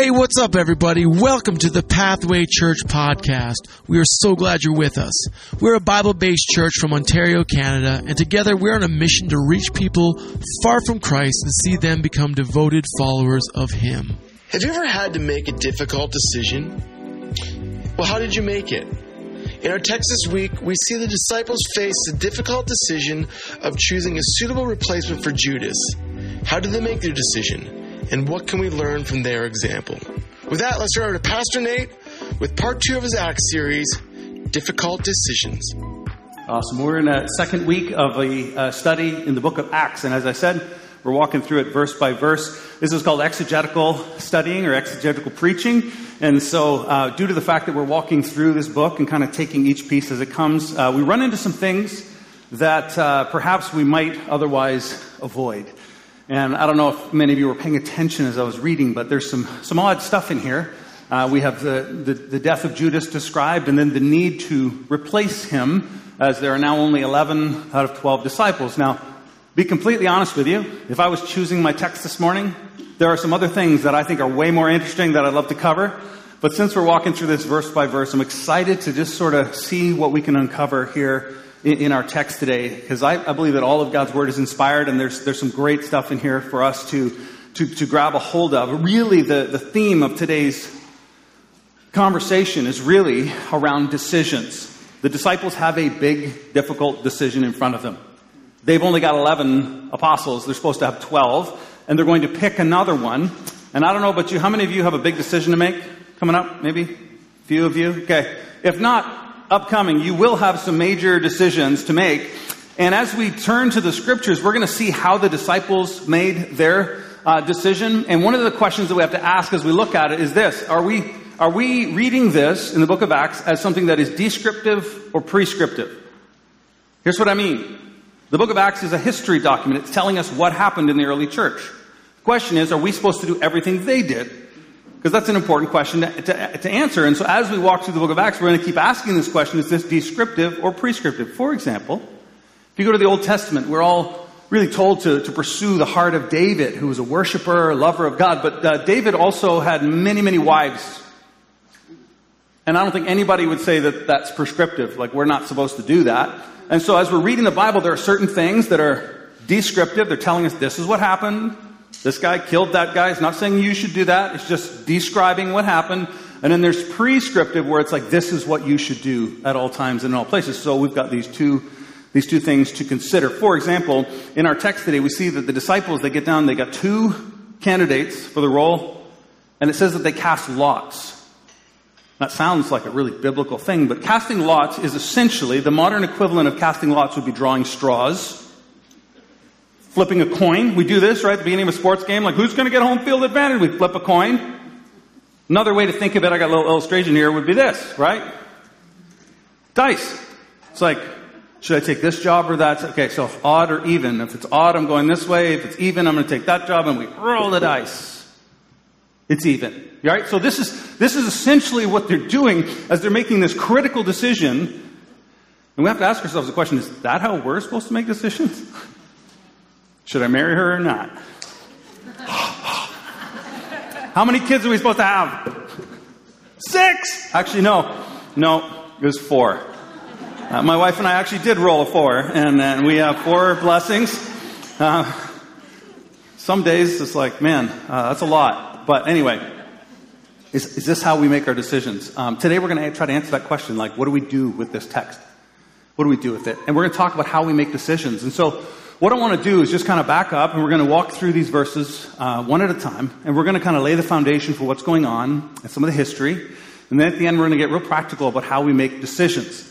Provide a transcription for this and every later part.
Hey, what's up, everybody? Welcome to the Pathway Church podcast. We are so glad you're with us. We're a Bible based church from Ontario, Canada, and together we're on a mission to reach people far from Christ and see them become devoted followers of Him. Have you ever had to make a difficult decision? Well, how did you make it? In our text this week, we see the disciples face the difficult decision of choosing a suitable replacement for Judas. How did they make their decision? And what can we learn from their example? With that, let's turn over to Pastor Nate with part two of his Acts series, Difficult Decisions. Awesome. We're in a second week of a uh, study in the book of Acts. And as I said, we're walking through it verse by verse. This is called exegetical studying or exegetical preaching. And so, uh, due to the fact that we're walking through this book and kind of taking each piece as it comes, uh, we run into some things that uh, perhaps we might otherwise avoid. And I don't know if many of you were paying attention as I was reading, but there's some, some odd stuff in here. Uh, we have the, the, the, death of Judas described, and then the need to replace him, as there are now only 11 out of 12 disciples. Now, be completely honest with you, if I was choosing my text this morning, there are some other things that I think are way more interesting that I'd love to cover. But since we're walking through this verse by verse, I'm excited to just sort of see what we can uncover here in, our text today because I, I, believe that all of God's word is inspired and there's, there's some great stuff in here for us to, to, to grab a hold of. Really, the, the theme of today's conversation is really around decisions. The disciples have a big, difficult decision in front of them. They've only got 11 apostles. They're supposed to have 12, and they're going to pick another one. And I don't know about you, how many of you have a big decision to make coming up? Maybe? A few of you? Okay. If not, upcoming, you will have some major decisions to make. And as we turn to the scriptures, we're going to see how the disciples made their uh, decision. And one of the questions that we have to ask as we look at it is this Are we, are we reading this in the book of Acts as something that is descriptive or prescriptive? Here's what I mean. The book of Acts is a history document. It's telling us what happened in the early church. The question is, are we supposed to do everything they did? Because that's an important question to, to, to, answer. And so as we walk through the book of Acts, we're going to keep asking this question is this descriptive or prescriptive? For example, if you go to the Old Testament, we're all really told to, to pursue the heart of David, who was a worshiper, lover of God. But uh, David also had many, many wives. And I don't think anybody would say that that's prescriptive. Like, we're not supposed to do that. And so as we're reading the Bible, there are certain things that are descriptive. They're telling us this is what happened. This guy killed that guy. It's not saying you should do that. It's just describing what happened. And then there's prescriptive where it's like, this is what you should do at all times and in all places. So we've got these two, these two things to consider. For example, in our text today, we see that the disciples, they get down, they got two candidates for the role, and it says that they cast lots. That sounds like a really biblical thing, but casting lots is essentially the modern equivalent of casting lots would be drawing straws flipping a coin. We do this, right, at the beginning of a sports game. Like, who's going to get home field advantage? We flip a coin. Another way to think of it, I got a little illustration here, would be this, right? Dice. It's like, should I take this job or that? Okay, so odd or even. If it's odd, I'm going this way. If it's even, I'm going to take that job, and we roll the dice. It's even. Right? So this is, this is essentially what they're doing as they're making this critical decision. And we have to ask ourselves the question, is that how we're supposed to make decisions? Should I marry her or not? How many kids are we supposed to have? Six! Actually, no. No, it was four. Uh, my wife and I actually did roll a four, and, and we have four blessings. Uh, some days it's like, man, uh, that's a lot. But anyway, is, is this how we make our decisions? Um, today we're going to try to answer that question like, what do we do with this text? What do we do with it? And we're going to talk about how we make decisions. And so, what I want to do is just kind of back up and we're going to walk through these verses uh, one at a time and we're going to kind of lay the foundation for what's going on and some of the history. And then at the end, we're going to get real practical about how we make decisions.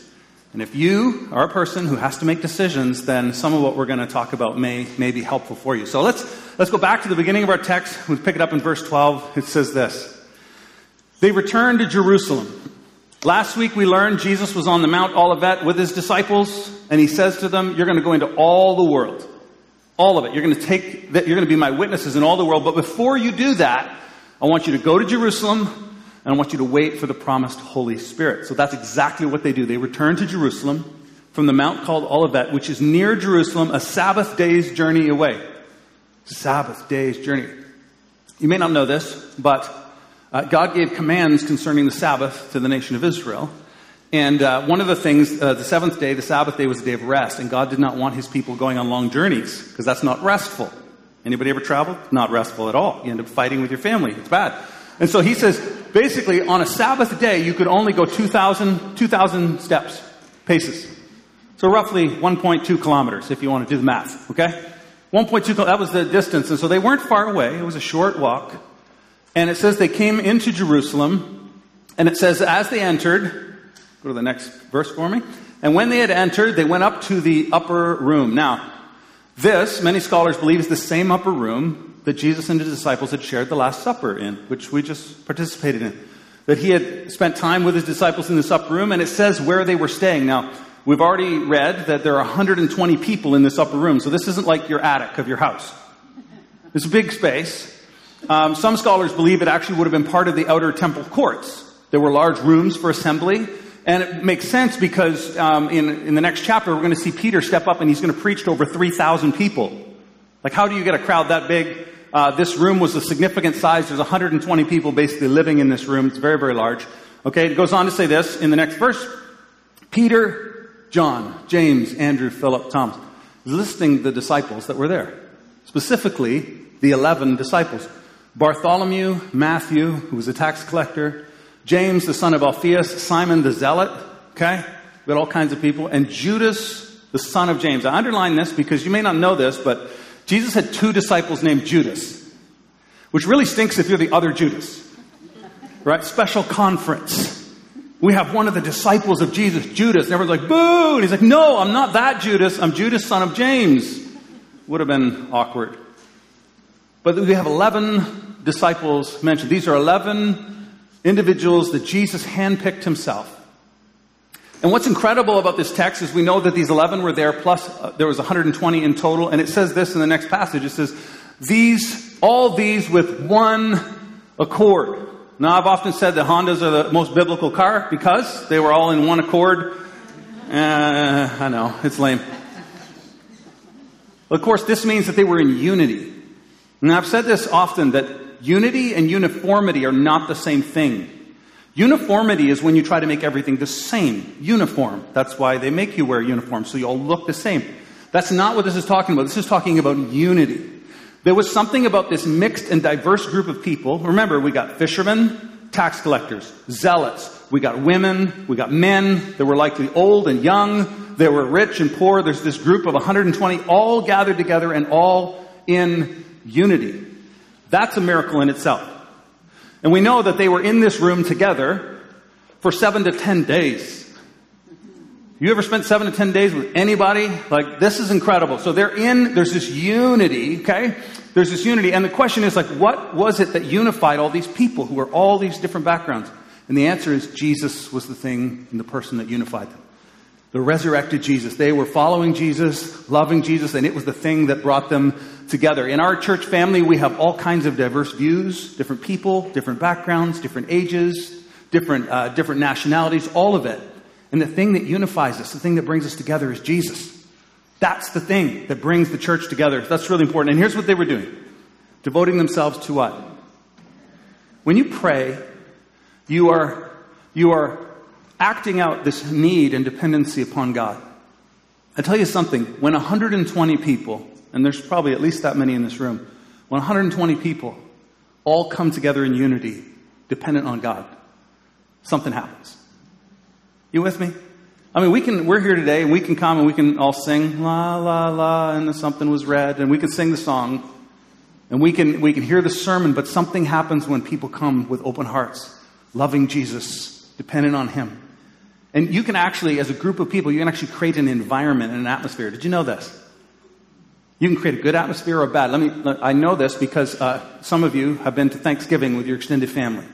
And if you are a person who has to make decisions, then some of what we're going to talk about may, may be helpful for you. So let's, let's go back to the beginning of our text. We pick it up in verse 12. It says this. They returned to Jerusalem. Last week we learned Jesus was on the Mount Olivet with his disciples, and he says to them, You're going to go into all the world. All of it. You're going to take that, you're going to be my witnesses in all the world. But before you do that, I want you to go to Jerusalem, and I want you to wait for the promised Holy Spirit. So that's exactly what they do. They return to Jerusalem from the mount called Olivet, which is near Jerusalem, a Sabbath day's journey away. Sabbath day's journey. You may not know this, but uh, God gave commands concerning the Sabbath to the nation of Israel. And uh, one of the things, uh, the seventh day, the Sabbath day, was a day of rest, and God did not want His people going on long journeys because that's not restful. Anybody ever traveled? Not restful at all. You end up fighting with your family. It's bad. And so He says, basically, on a Sabbath day, you could only go 2,000 2,000 steps, paces. So roughly 1.2 kilometers, if you want to do the math. Okay, 1.2. That was the distance, and so they weren't far away. It was a short walk. And it says they came into Jerusalem, and it says as they entered, Go to the next verse for me. And when they had entered, they went up to the upper room. Now, this, many scholars believe, is the same upper room that Jesus and his disciples had shared the Last Supper in, which we just participated in. That he had spent time with his disciples in this upper room, and it says where they were staying. Now, we've already read that there are 120 people in this upper room, so this isn't like your attic of your house. It's a big space. Um, some scholars believe it actually would have been part of the outer temple courts. There were large rooms for assembly, and it makes sense because um, in, in the next chapter, we're going to see Peter step up and he's going to preach to over 3,000 people. Like, how do you get a crowd that big? Uh, this room was a significant size. There's 120 people basically living in this room. It's very, very large. Okay, it goes on to say this in the next verse Peter, John, James, Andrew, Philip, Thomas, listing the disciples that were there. Specifically, the 11 disciples Bartholomew, Matthew, who was a tax collector, James, the son of Alphaeus, Simon the Zealot, okay? We've got all kinds of people, and Judas, the son of James. I underline this because you may not know this, but Jesus had two disciples named Judas, which really stinks if you're the other Judas, right? Special conference. We have one of the disciples of Jesus, Judas, and everyone's like, boo! And he's like, no, I'm not that Judas. I'm Judas, son of James. Would have been awkward. But we have 11 disciples mentioned. These are 11 individuals that Jesus handpicked himself. And what's incredible about this text is we know that these 11 were there, plus uh, there was 120 in total. And it says this in the next passage. It says, these, all these with one accord. Now, I've often said that Hondas are the most biblical car because they were all in one accord. Uh, I know, it's lame. Of course, this means that they were in unity. And I've said this often that unity and uniformity are not the same thing. Uniformity is when you try to make everything the same, uniform. That's why they make you wear uniforms, so you all look the same. That's not what this is talking about. This is talking about unity. There was something about this mixed and diverse group of people. Remember, we got fishermen, tax collectors, zealots. We got women, we got men. There were likely old and young. There were rich and poor. There's this group of 120 all gathered together and all in unity. That's a miracle in itself. And we know that they were in this room together for seven to ten days. You ever spent seven to ten days with anybody? Like, this is incredible. So they're in, there's this unity, okay? There's this unity. And the question is, like, what was it that unified all these people who were all these different backgrounds? And the answer is Jesus was the thing and the person that unified them the resurrected Jesus. They were following Jesus, loving Jesus, and it was the thing that brought them together. In our church family, we have all kinds of diverse views, different people, different backgrounds, different ages, different, uh, different nationalities, all of it. And the thing that unifies us, the thing that brings us together is Jesus. That's the thing that brings the church together. That's really important. And here's what they were doing devoting themselves to what? When you pray, you are, you are acting out this need and dependency upon God. I tell you something, when 120 people, and there's probably at least that many in this room, when 120 people all come together in unity, dependent on God, something happens. You with me? I mean, we can, we're here today and we can come and we can all sing la la la and something was read and we can sing the song and we can, we can hear the sermon, but something happens when people come with open hearts, loving Jesus, dependent on Him. And you can actually, as a group of people, you can actually create an environment and an atmosphere. Did you know this? You can create a good atmosphere or a bad. Let me, I know this because uh, some of you have been to Thanksgiving with your extended family.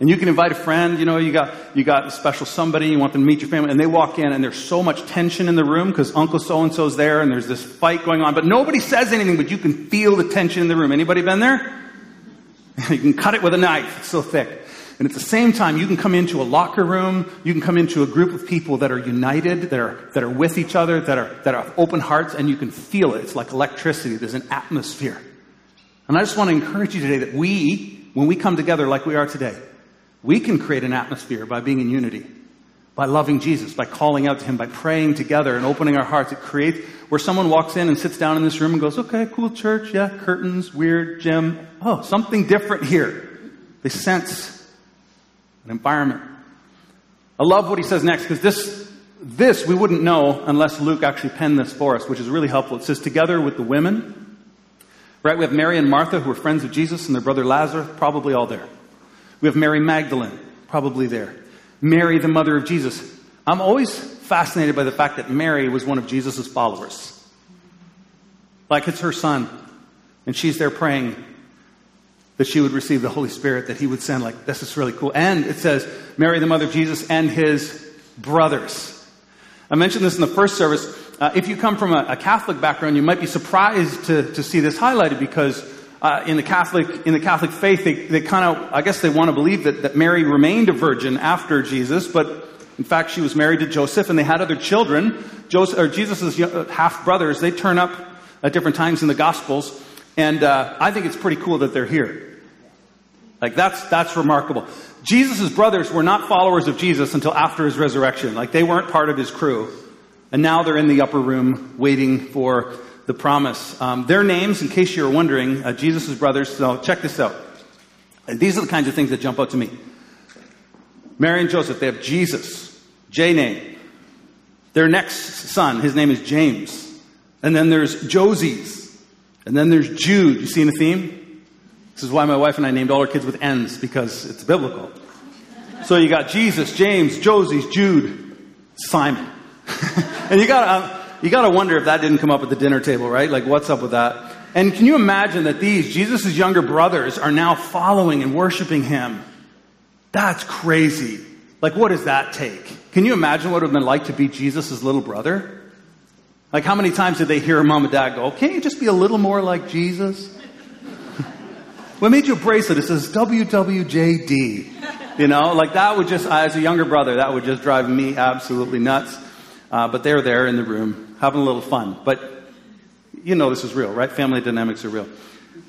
And you can invite a friend, you know, you got, you got a special somebody, you want them to meet your family, and they walk in and there's so much tension in the room because Uncle so-and-so's there and there's this fight going on, but nobody says anything, but you can feel the tension in the room. Anybody been there? you can cut it with a knife. It's so thick. And at the same time, you can come into a locker room, you can come into a group of people that are united, that are, that are with each other, that are, that are open hearts, and you can feel it. It's like electricity. There's an atmosphere. And I just want to encourage you today that we, when we come together like we are today, we can create an atmosphere by being in unity, by loving Jesus, by calling out to Him, by praying together and opening our hearts. It creates where someone walks in and sits down in this room and goes, okay, cool church, yeah, curtains, weird, gym. Oh, something different here. They sense an environment. I love what he says next because this, this we wouldn't know unless Luke actually penned this for us, which is really helpful. It says, together with the women, right? We have Mary and Martha who are friends of Jesus and their brother Lazarus, probably all there. We have Mary Magdalene, probably there. Mary, the mother of Jesus. I'm always fascinated by the fact that Mary was one of Jesus' followers. Like it's her son. And she's there praying that she would receive the Holy Spirit, that he would send. Like, this is really cool. And it says, Mary, the mother of Jesus, and his brothers. I mentioned this in the first service. Uh, if you come from a, a, Catholic background, you might be surprised to, to see this highlighted because uh, in the Catholic in the Catholic faith, they, they kind of I guess they want to believe that, that Mary remained a virgin after Jesus, but in fact she was married to Joseph and they had other children. Joseph, or Jesus' half brothers, they turn up at different times in the Gospels, and uh, I think it's pretty cool that they're here. Like that's that's remarkable. Jesus' brothers were not followers of Jesus until after his resurrection. Like they weren't part of his crew. And now they're in the upper room waiting for the promise. Um, their names, in case you're wondering, uh, Jesus' brothers, so check this out. These are the kinds of things that jump out to me. Mary and Joseph, they have Jesus, J name. Their next son, his name is James. And then there's Joses. And then there's Jude. You seeing the theme? This is why my wife and I named all our kids with N's, because it's biblical. So you got Jesus, James, Joses, Jude, Simon. and you got um, you got to wonder if that didn't come up at the dinner table, right? Like, what's up with that? And can you imagine that these, Jesus' younger brothers, are now following and worshiping him? That's crazy. Like, what does that take? Can you imagine what it would have been like to be Jesus' little brother? Like, how many times did they hear mom and dad go, Can't you just be a little more like Jesus? what made you a bracelet? It says WWJD. You know, like that would just, as a younger brother, that would just drive me absolutely nuts. Uh, but they're there in the room having a little fun. But you know this is real, right? Family dynamics are real.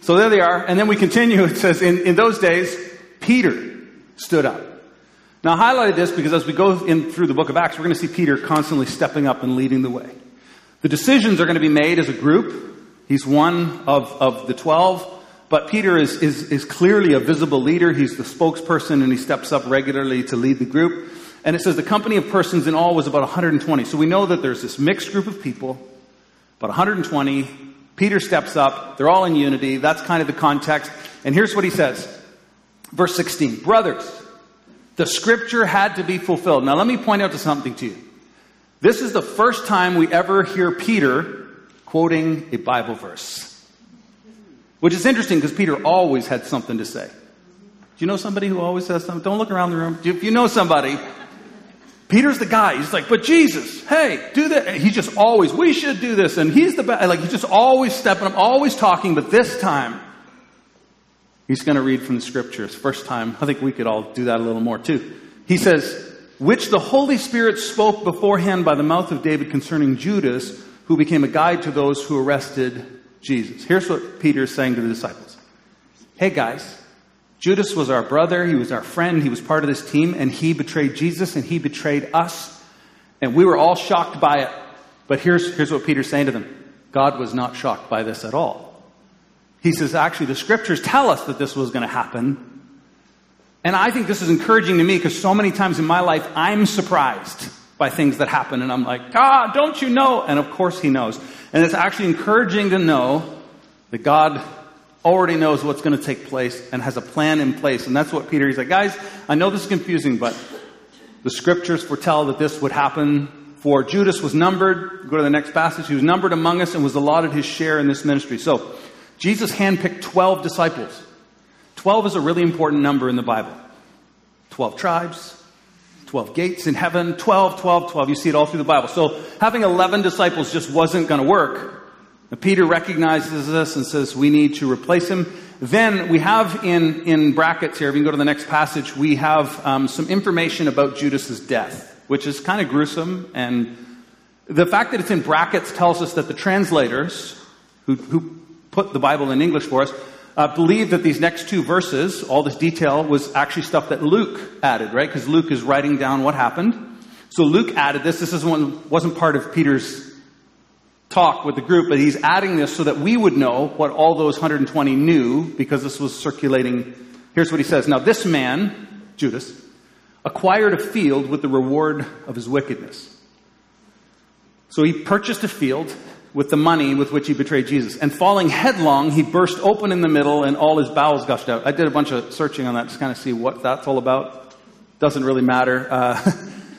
So there they are. And then we continue. It says, in, in those days, Peter stood up. Now, I highlighted this because as we go in through the book of Acts, we're going to see Peter constantly stepping up and leading the way. The decisions are going to be made as a group. He's one of, of the 12. But Peter is, is, is clearly a visible leader. He's the spokesperson and he steps up regularly to lead the group. And it says the company of persons in all was about 120. So we know that there's this mixed group of people, about 120. Peter steps up. They're all in unity. That's kind of the context. And here's what he says. Verse 16. Brothers, the scripture had to be fulfilled. Now let me point out to something to you. This is the first time we ever hear Peter quoting a Bible verse. Which is interesting because Peter always had something to say. Do you know somebody who always has something? Don't look around the room. If you know somebody, Peter's the guy. He's like, but Jesus, hey, do that. He's just always, we should do this. And he's the best. Like, he's just always stepping up, always talking. But this time, he's going to read from the scriptures. First time, I think we could all do that a little more too. He says, which the Holy Spirit spoke beforehand by the mouth of David concerning Judas, who became a guide to those who arrested Jesus. Here's what Peter is saying to the disciples. Hey guys, Judas was our brother, he was our friend, he was part of this team, and he betrayed Jesus and he betrayed us. And we were all shocked by it. But here's, here's what Peter's saying to them God was not shocked by this at all. He says, actually, the scriptures tell us that this was going to happen. And I think this is encouraging to me because so many times in my life, I'm surprised by things that happen. And I'm like, God, don't you know? And of course, He knows. And it's actually encouraging to know that God already knows what's going to take place and has a plan in place. And that's what Peter, he's like, guys, I know this is confusing, but the scriptures foretell that this would happen. For Judas was numbered, go to the next passage, he was numbered among us and was allotted his share in this ministry. So, Jesus handpicked 12 disciples. 12 is a really important number in the Bible. 12 tribes, 12 gates in heaven, 12, 12, 12. You see it all through the Bible. So having 11 disciples just wasn't going to work. Peter recognizes this and says we need to replace him. Then we have in, in brackets here, if you can go to the next passage, we have um, some information about Judas's death, which is kind of gruesome. And the fact that it's in brackets tells us that the translators who, who put the Bible in English for us uh, believe that these next two verses, all this detail, was actually stuff that Luke added, right? Because Luke is writing down what happened. So Luke added this. This is one, wasn't part of Peter's talk with the group, but he's adding this so that we would know what all those 120 knew because this was circulating. Here's what he says. Now this man, Judas, acquired a field with the reward of his wickedness. So he purchased a field with the money with which he betrayed Jesus. And falling headlong, he burst open in the middle and all his bowels gushed out. I did a bunch of searching on that to kind of see what that's all about. Doesn't really matter. Uh,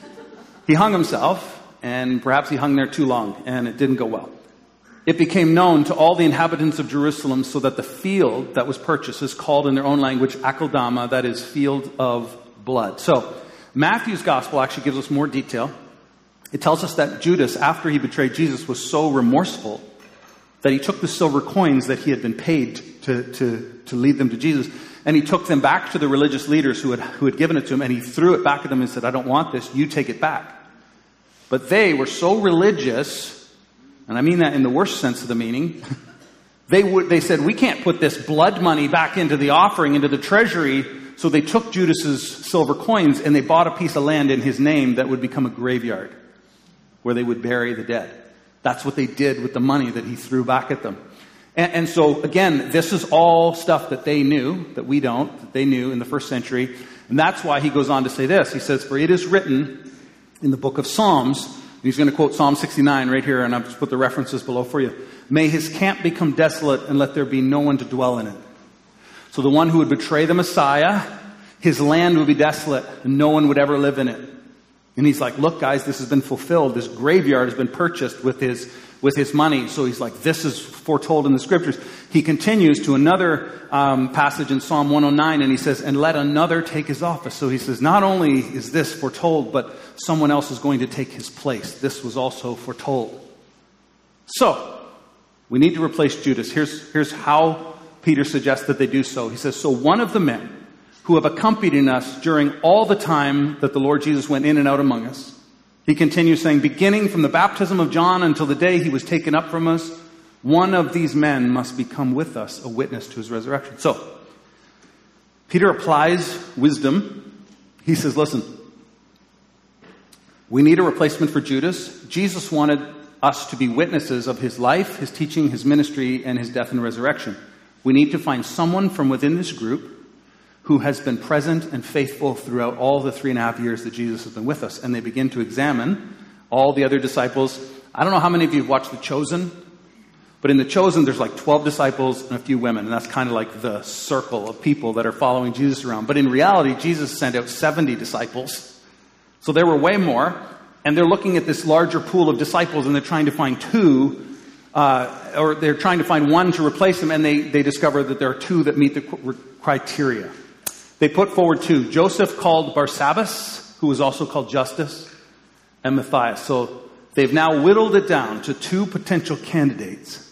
he hung himself, and perhaps he hung there too long, and it didn't go well. It became known to all the inhabitants of Jerusalem so that the field that was purchased is called in their own language Akeldama, that is, field of blood. So, Matthew's gospel actually gives us more detail. It tells us that Judas, after he betrayed Jesus, was so remorseful that he took the silver coins that he had been paid to, to, to lead them to Jesus, and he took them back to the religious leaders who had, who had given it to him, and he threw it back at them and said, I don't want this, you take it back. But they were so religious, and I mean that in the worst sense of the meaning, they, would, they said, We can't put this blood money back into the offering, into the treasury. So they took Judas's silver coins and they bought a piece of land in his name that would become a graveyard where they would bury the dead. That's what they did with the money that he threw back at them. And, and, so, again, this is all stuff that they knew, that we don't, that they knew in the first century. And that's why he goes on to say this. He says, For it is written in the book of Psalms, and he's going to quote Psalm 69 right here, and I've just put the references below for you. May his camp become desolate, and let there be no one to dwell in it. So the one who would betray the Messiah, his land would be desolate, and no one would ever live in it. And he's like, look, guys, this has been fulfilled. This graveyard has been purchased with his, with his money. So he's like, this is foretold in the scriptures. He continues to another um, passage in Psalm 109 and he says, and let another take his office. So he says, not only is this foretold, but someone else is going to take his place. This was also foretold. So, we need to replace Judas. Here's, here's how Peter suggests that they do so. He says, so one of the men who have accompanied us during all the time that the Lord Jesus went in and out among us. He continues saying, beginning from the baptism of John until the day he was taken up from us, one of these men must become with us a witness to his resurrection. So, Peter applies wisdom. He says, listen, we need a replacement for Judas. Jesus wanted us to be witnesses of his life, his teaching, his ministry, and his death and resurrection. We need to find someone from within this group who has been present and faithful throughout all the three and a half years that Jesus has been with us. And they begin to examine all the other disciples. I don't know how many of you have watched The Chosen, but in The Chosen, there's like 12 disciples and a few women, and that's kind of like the circle of people that are following Jesus around. But in reality, Jesus sent out 70 disciples. So there were way more, and they're looking at this larger pool of disciples and they're trying to find two uh, or they're trying to find one to replace them, and they, they discover that there are two that meet the criteria. They put forward two Joseph called Barsabbas, who was also called Justus, and Matthias. So they've now whittled it down to two potential candidates.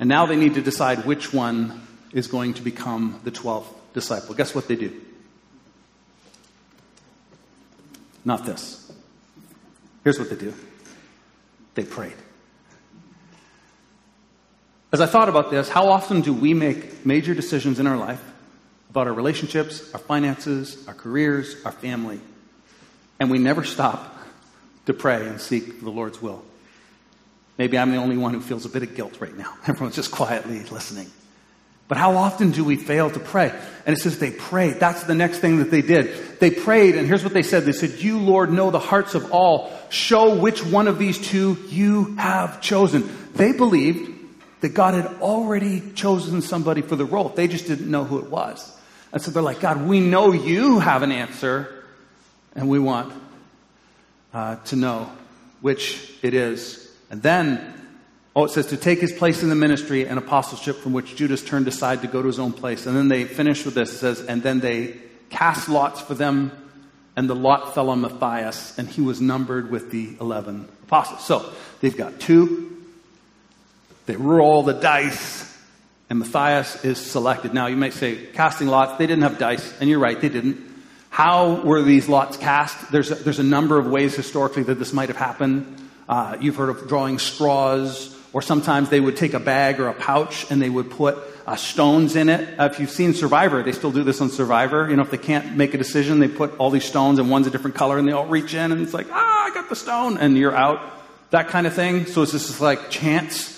And now they need to decide which one is going to become the 12th disciple. Guess what they do? Not this. Here's what they do they prayed. As I thought about this, how often do we make major decisions in our life about our relationships, our finances, our careers, our family. And we never stop to pray and seek the Lord's will. Maybe I'm the only one who feels a bit of guilt right now. Everyone's just quietly listening. But how often do we fail to pray? And it says they prayed. That's the next thing that they did. They prayed, and here's what they said. They said, You, Lord, know the hearts of all. Show which one of these two you have chosen. They believed that God had already chosen somebody for the role. They just didn't know who it was. And so they're like, God, we know you have an answer, and we want uh, to know which it is. And then, oh, it says to take his place in the ministry and apostleship from which Judas turned aside to go to his own place. And then they finish with this. It says, and then they cast lots for them, and the lot fell on Matthias, and he was numbered with the 11 apostles. So they've got two. They roll the dice and Matthias is selected. Now, you may say, casting lots, they didn't have dice, and you're right, they didn't. How were these lots cast? There's a, there's a number of ways historically that this might have happened. Uh, you've heard of drawing straws or sometimes they would take a bag or a pouch and they would put uh, stones in it. Uh, if you've seen Survivor, they still do this on Survivor. You know, if they can't make a decision, they put all these stones and one's a different color and they all reach in and it's like, ah, I got the stone, and you're out. That kind of thing. So it's just like chance.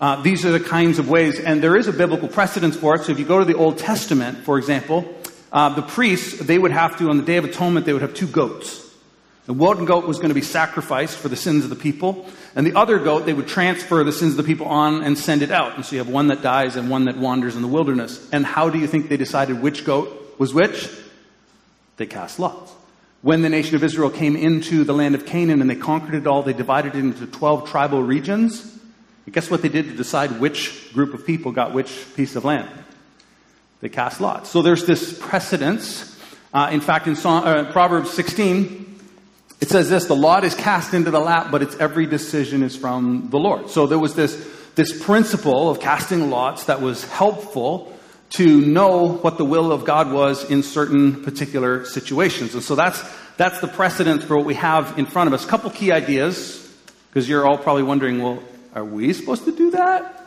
Uh, these are the kinds of ways, and there is a biblical precedence for it. So if you go to the Old Testament, for example, uh, the priests, they would have to, on the Day of Atonement, they would have two goats. The one goat was going to be sacrificed for the sins of the people, and the other goat, they would transfer the sins of the people on and send it out. And so you have one that dies and one that wanders in the wilderness. And how do you think they decided which goat was which? They cast lots. When the nation of Israel came into the land of Canaan and they conquered it all, they divided it into 12 tribal regions. Guess what they did to decide which group of people got which piece of land? They cast lots. So there's this precedence. Uh, in fact, in Psalm, uh, Proverbs 16, it says this, the lot is cast into the lap, but its every decision is from the Lord. So there was this, this principle of casting lots that was helpful to know what the will of God was in certain particular situations. And so that's, that's the precedent for what we have in front of us. A couple key ideas, because you're all probably wondering, well, are we supposed to do that?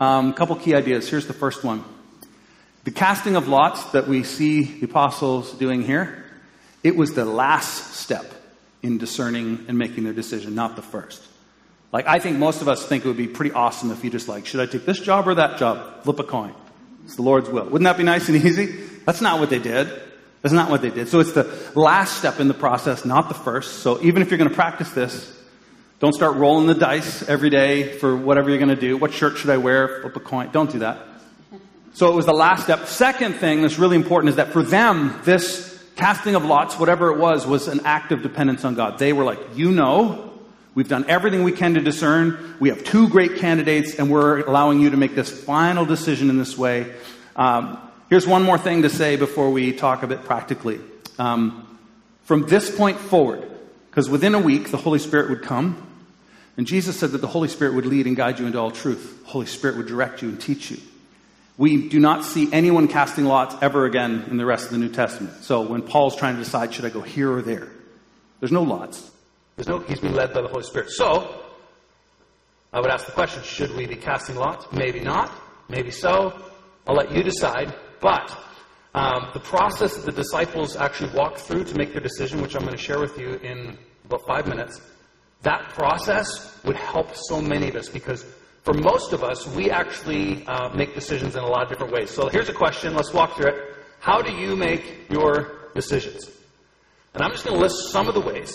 A um, couple key ideas. Here's the first one. The casting of lots that we see the apostles doing here, it was the last step in discerning and making their decision, not the first. Like, I think most of us think it would be pretty awesome if you just like, should I take this job or that job? Flip a coin. It's the Lord's will. Wouldn't that be nice and easy? That's not what they did. That's not what they did. So it's the last step in the process, not the first. So even if you're going to practice this, don't start rolling the dice every day for whatever you're going to do. What shirt should I wear? Flip a coin. Don't do that. So it was the last step. Second thing that's really important is that for them, this casting of lots, whatever it was, was an act of dependence on God. They were like, you know, we've done everything we can to discern. We have two great candidates, and we're allowing you to make this final decision in this way. Um, here's one more thing to say before we talk a bit practically. Um, from this point forward, because within a week the Holy Spirit would come, and Jesus said that the Holy Spirit would lead and guide you into all truth. The Holy Spirit would direct you and teach you. We do not see anyone casting lots ever again in the rest of the New Testament. So when Paul's trying to decide, should I go here or there? There's no lots. There's no, he's being led by the Holy Spirit. So, I would ask the question, should we be casting lots? Maybe not. Maybe so. I'll let you decide. But, um, the process that the disciples actually walked through to make their decision, which I'm going to share with you in about five minutes, that process would help so many of us because for most of us, we actually uh, make decisions in a lot of different ways. So here's a question. Let's walk through it. How do you make your decisions? And I'm just going to list some of the ways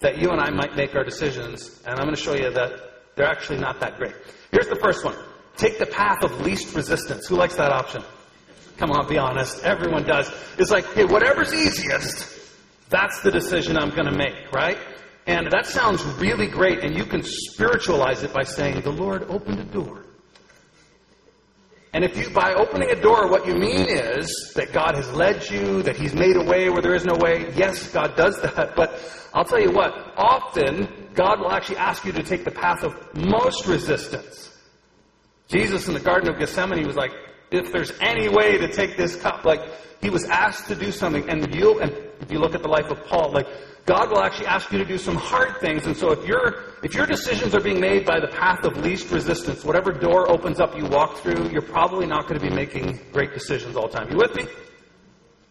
that you and I might make our decisions, and I'm going to show you that they're actually not that great. Here's the first one. Take the path of least resistance. Who likes that option? Come on, be honest. Everyone does. It's like, hey, whatever's easiest, that's the decision I'm going to make, right? And that sounds really great, and you can spiritualize it by saying, The Lord opened a door. And if you, by opening a door, what you mean is that God has led you, that He's made a way where there is no way. Yes, God does that, but I'll tell you what, often God will actually ask you to take the path of most resistance. Jesus in the Garden of Gethsemane was like, if there's any way to take this cup, like, he was asked to do something, and you, and if you look at the life of Paul, like, God will actually ask you to do some hard things. And so if your if your decisions are being made by the path of least resistance, whatever door opens up you walk through, you're probably not going to be making great decisions all the time. You with me?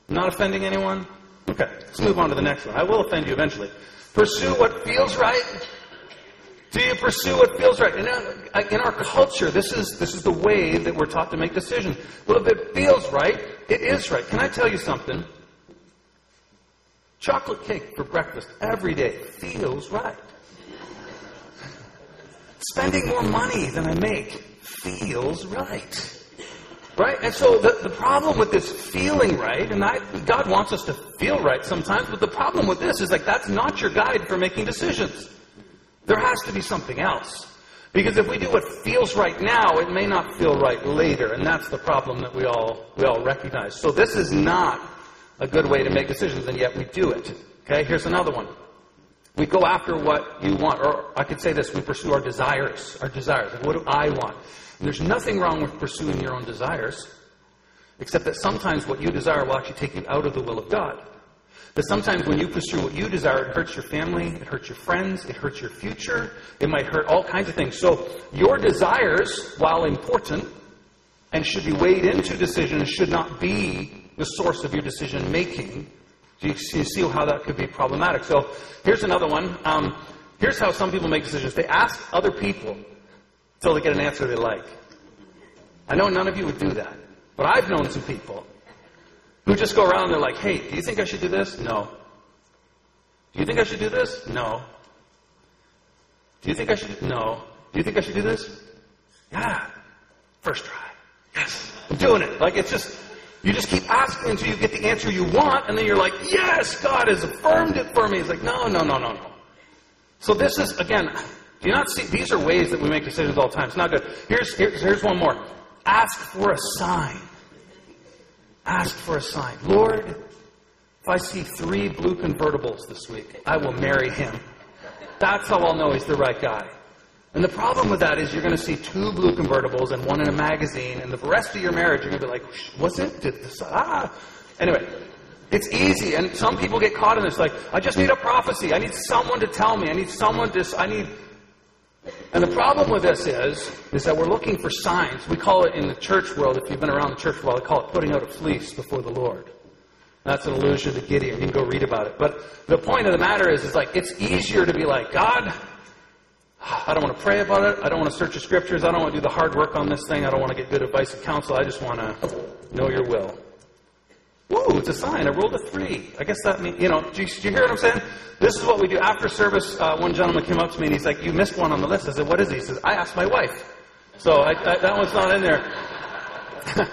I'm not offending anyone? Okay, let's move on to the next one. I will offend you eventually. Pursue what feels right. Do you pursue what feels right? In our, in our culture, this is, this is the way that we're taught to make decisions. Well, if it feels right, it is right. Can I tell you something? Chocolate cake for breakfast every day feels right. Spending more money than I make feels right. Right? And so the, the problem with this feeling right, and I, God wants us to feel right sometimes, but the problem with this is like that's not your guide for making decisions. There has to be something else. Because if we do what feels right now, it may not feel right later, and that's the problem that we all we all recognize. So this is not a good way to make decisions, and yet we do it. Okay, here's another one. We go after what you want, or I could say this, we pursue our desires. Our desires. Like, what do I want? And there's nothing wrong with pursuing your own desires, except that sometimes what you desire will actually take you out of the will of God. That sometimes when you pursue what you desire, it hurts your family, it hurts your friends, it hurts your future, it might hurt all kinds of things. So your desires, while important and should be weighed into decisions, should not be the source of your decision making. Do you see how that could be problematic. So here's another one. Um, here's how some people make decisions. They ask other people until they get an answer they like. I know none of you would do that, but I've known some people who just go around and they're like, hey, do you think I should do this? No. Do you think I should do this? No. Do you think I should? No. Do you think I should do this? Yeah. First try. Yes. I'm doing it. Like it's just, you just keep asking until you get the answer you want, and then you're like, yes, God has affirmed it for me. It's like, no, no, no, no, no. So this is, again, do you not see, these are ways that we make decisions all the time. It's not good. Here's, here's, here's one more. Ask for a sign. Ask for a sign. Lord, if I see three blue convertibles this week, I will marry him. That's how I'll know he's the right guy. And the problem with that is you're going to see two blue convertibles and one in a magazine, and the rest of your marriage you're going to be like, was it? Did this? Ah. Anyway, it's easy, and some people get caught in this. Like, I just need a prophecy. I need someone to tell me. I need someone to. I need. And the problem with this is, is that we're looking for signs. We call it in the church world, if you've been around the church world, they call it putting out a fleece before the Lord. That's an allusion to Gideon. You can go read about it. But the point of the matter is, is like, it's easier to be like, God, I don't want to pray about it. I don't want to search the scriptures. I don't want to do the hard work on this thing. I don't want to get good advice and counsel. I just want to know your will. Woo, it's a sign. I rolled a three. I guess that means, you know, do you, do you hear what I'm saying? This is what we do. After service, uh, one gentleman came up to me and he's like, You missed one on the list. I said, What is he? He says, I asked my wife. So I, I, that one's not in there.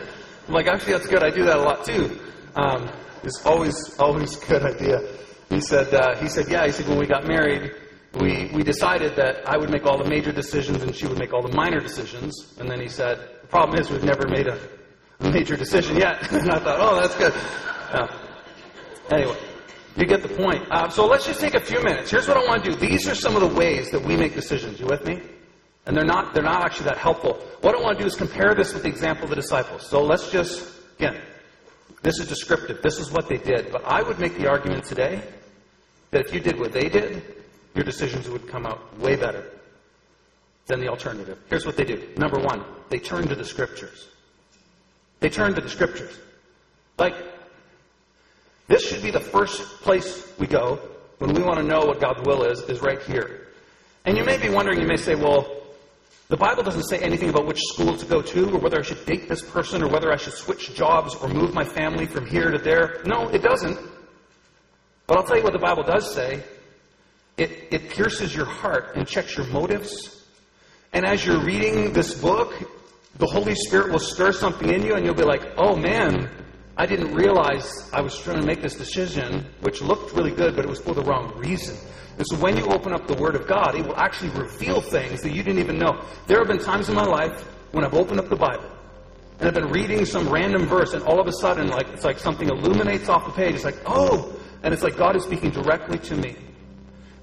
I'm like, Actually, that's good. I do that a lot too. Um, it's always, always a good idea. He said, uh, he said, Yeah. He said, When we got married, we, we decided that I would make all the major decisions and she would make all the minor decisions. And then he said, The problem is we've never made a major decision yet. and I thought, oh, that's good. Uh, anyway, you get the point. Uh, so let's just take a few minutes. Here's what I want to do. These are some of the ways that we make decisions. You with me? And they're not, they're not actually that helpful. What I want to do is compare this with the example of the disciples. So let's just, again, this is descriptive. This is what they did. But I would make the argument today that if you did what they did, your decisions would come out way better than the alternative. Here's what they do. Number one, they turn to the scriptures. They turn to the scriptures. Like, this should be the first place we go when we want to know what God's will is, is right here. And you may be wondering, you may say, well, the Bible doesn't say anything about which school to go to, or whether I should date this person, or whether I should switch jobs, or move my family from here to there. No, it doesn't. But I'll tell you what the Bible does say. It, it pierces your heart and checks your motives. And as you're reading this book, the Holy Spirit will stir something in you, and you'll be like, oh man, I didn't realize I was trying to make this decision, which looked really good, but it was for the wrong reason. And so when you open up the Word of God, it will actually reveal things that you didn't even know. There have been times in my life when I've opened up the Bible and I've been reading some random verse, and all of a sudden, like it's like something illuminates off the page. It's like, oh, and it's like God is speaking directly to me.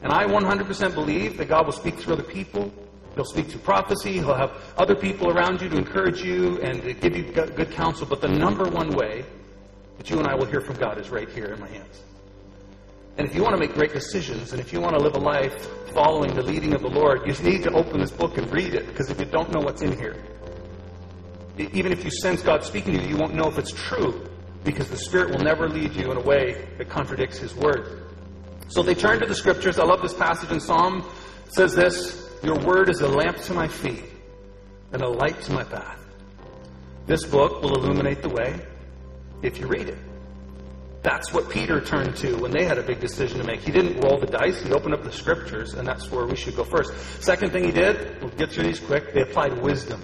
And I 100% believe that God will speak through other people. He'll speak through prophecy. He'll have other people around you to encourage you and to give you good counsel. But the number one way that you and I will hear from God is right here in my hands. And if you want to make great decisions and if you want to live a life following the leading of the Lord, you need to open this book and read it because if you don't know what's in here, even if you sense God speaking to you, you won't know if it's true because the Spirit will never lead you in a way that contradicts His Word. So they turn to the Scriptures. I love this passage in Psalm. It says this your word is a lamp to my feet and a light to my path. This book will illuminate the way if you read it. That's what Peter turned to when they had a big decision to make. He didn't roll the dice, he opened up the scriptures, and that's where we should go first. Second thing he did, we'll get through these quick, they applied wisdom.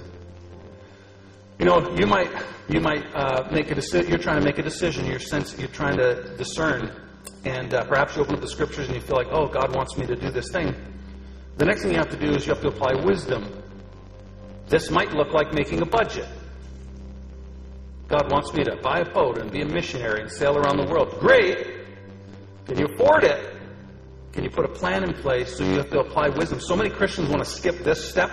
You know, you might you might uh, make a decision. You're trying to make a decision. You're sense you're trying to discern, and uh, perhaps you open up the scriptures and you feel like, oh, God wants me to do this thing. The next thing you have to do is you have to apply wisdom. This might look like making a budget. God wants me to buy a boat and be a missionary and sail around the world. Great! Can you afford it? Can you put a plan in place so you have to apply wisdom? So many Christians want to skip this step,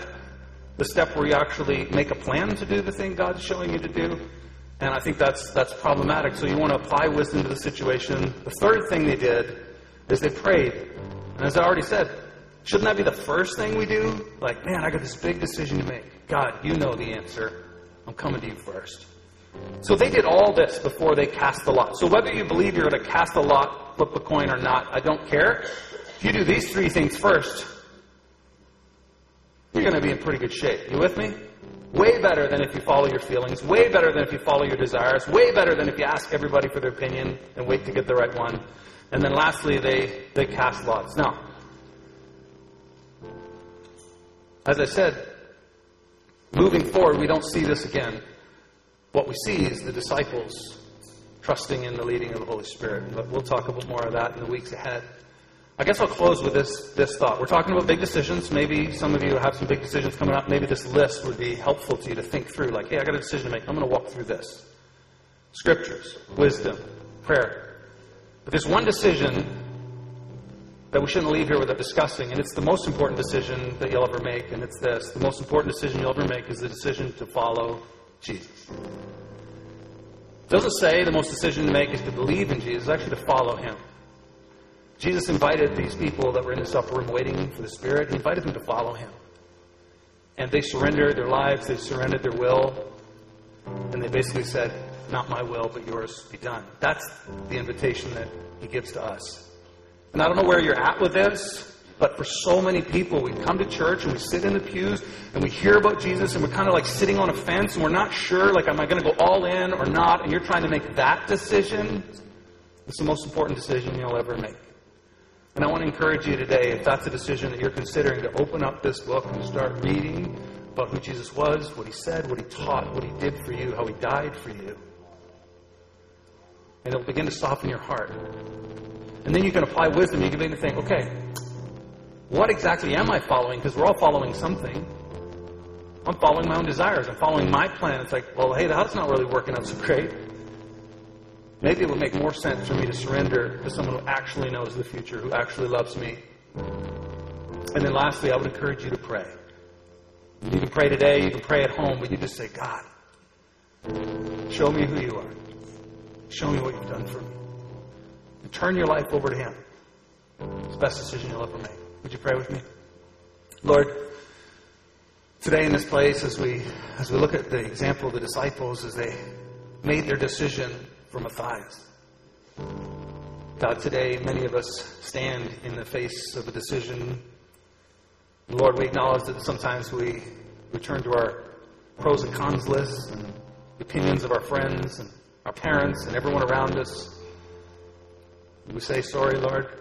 the step where you actually make a plan to do the thing God's showing you to do. And I think that's, that's problematic. So you want to apply wisdom to the situation. The third thing they did is they prayed. And as I already said, shouldn't that be the first thing we do? Like, man, I got this big decision to make. God, you know the answer. I'm coming to you first. So they did all this before they cast the lot. So whether you believe you're going to cast a lot, flip a coin or not, I don't care. If you do these three things first, you're going to be in pretty good shape. You with me? Way better than if you follow your feelings. Way better than if you follow your desires. Way better than if you ask everybody for their opinion and wait to get the right one. And then lastly, they, they cast lots. Now, as I said, moving forward, we don't see this again. What we see is the disciples trusting in the leading of the Holy Spirit. But we'll talk a bit more of that in the weeks ahead. I guess I'll close with this, this thought. We're talking about big decisions. Maybe some of you have some big decisions coming up. Maybe this list would be helpful to you to think through. Like, hey, I got a decision to make. I'm going to walk through this. Scriptures, wisdom, prayer. But there's one decision that we shouldn't leave here without discussing, and it's the most important decision that you'll ever make, and it's this. The most important decision you'll ever make is the decision to follow Jesus. It doesn't say the most decision to make is to believe in Jesus, it's actually to follow him. Jesus invited these people that were in this upper room waiting for the Spirit, he invited them to follow him. And they surrendered their lives, they surrendered their will, and they basically said, Not my will, but yours be done. That's the invitation that he gives to us. And I don't know where you're at with this, but for so many people, we come to church and we sit in the pews and we hear about Jesus and we're kind of like sitting on a fence and we're not sure, like, am I going to go all in or not? And you're trying to make that decision. It's the most important decision you'll ever make. And I want to encourage you today, if that's a decision that you're considering, to open up this book and start reading about who Jesus was, what he said, what he taught, what he did for you, how he died for you. And it'll begin to soften your heart. And then you can apply wisdom. You can begin to think, okay, what exactly am I following? Because we're all following something. I'm following my own desires. I'm following my plan. It's like, well, hey, that's not really working out so great. Maybe it would make more sense for me to surrender to someone who actually knows the future, who actually loves me. And then lastly, I would encourage you to pray. You can pray today, you can pray at home, but you just say, God, show me who you are. Show me what you've done for me. And turn your life over to Him. It's the best decision you'll ever make. Would you pray with me? Lord, today in this place, as we as we look at the example of the disciples as they made their decision for Matthias. God, today many of us stand in the face of a decision. Lord, we acknowledge that sometimes we return to our pros and cons lists and the opinions of our friends and our parents and everyone around us. We say, Sorry, Lord.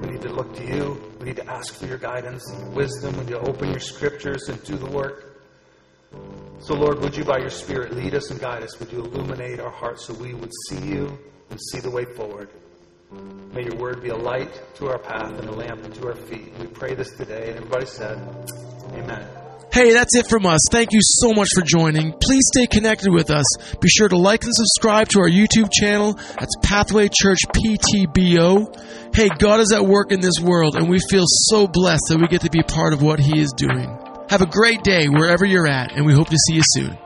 We need to look to you. We need to ask for your guidance and wisdom. We need to open your scriptures and do the work. So, Lord, would you, by your Spirit, lead us and guide us? Would you illuminate our hearts so we would see you and see the way forward? May your word be a light to our path and a lamp to our feet. We pray this today. And everybody said, Amen. Hey, that's it from us. Thank you so much for joining. Please stay connected with us. Be sure to like and subscribe to our YouTube channel. That's Pathway Church PTBO. Hey, God is at work in this world, and we feel so blessed that we get to be part of what He is doing. Have a great day wherever you're at, and we hope to see you soon.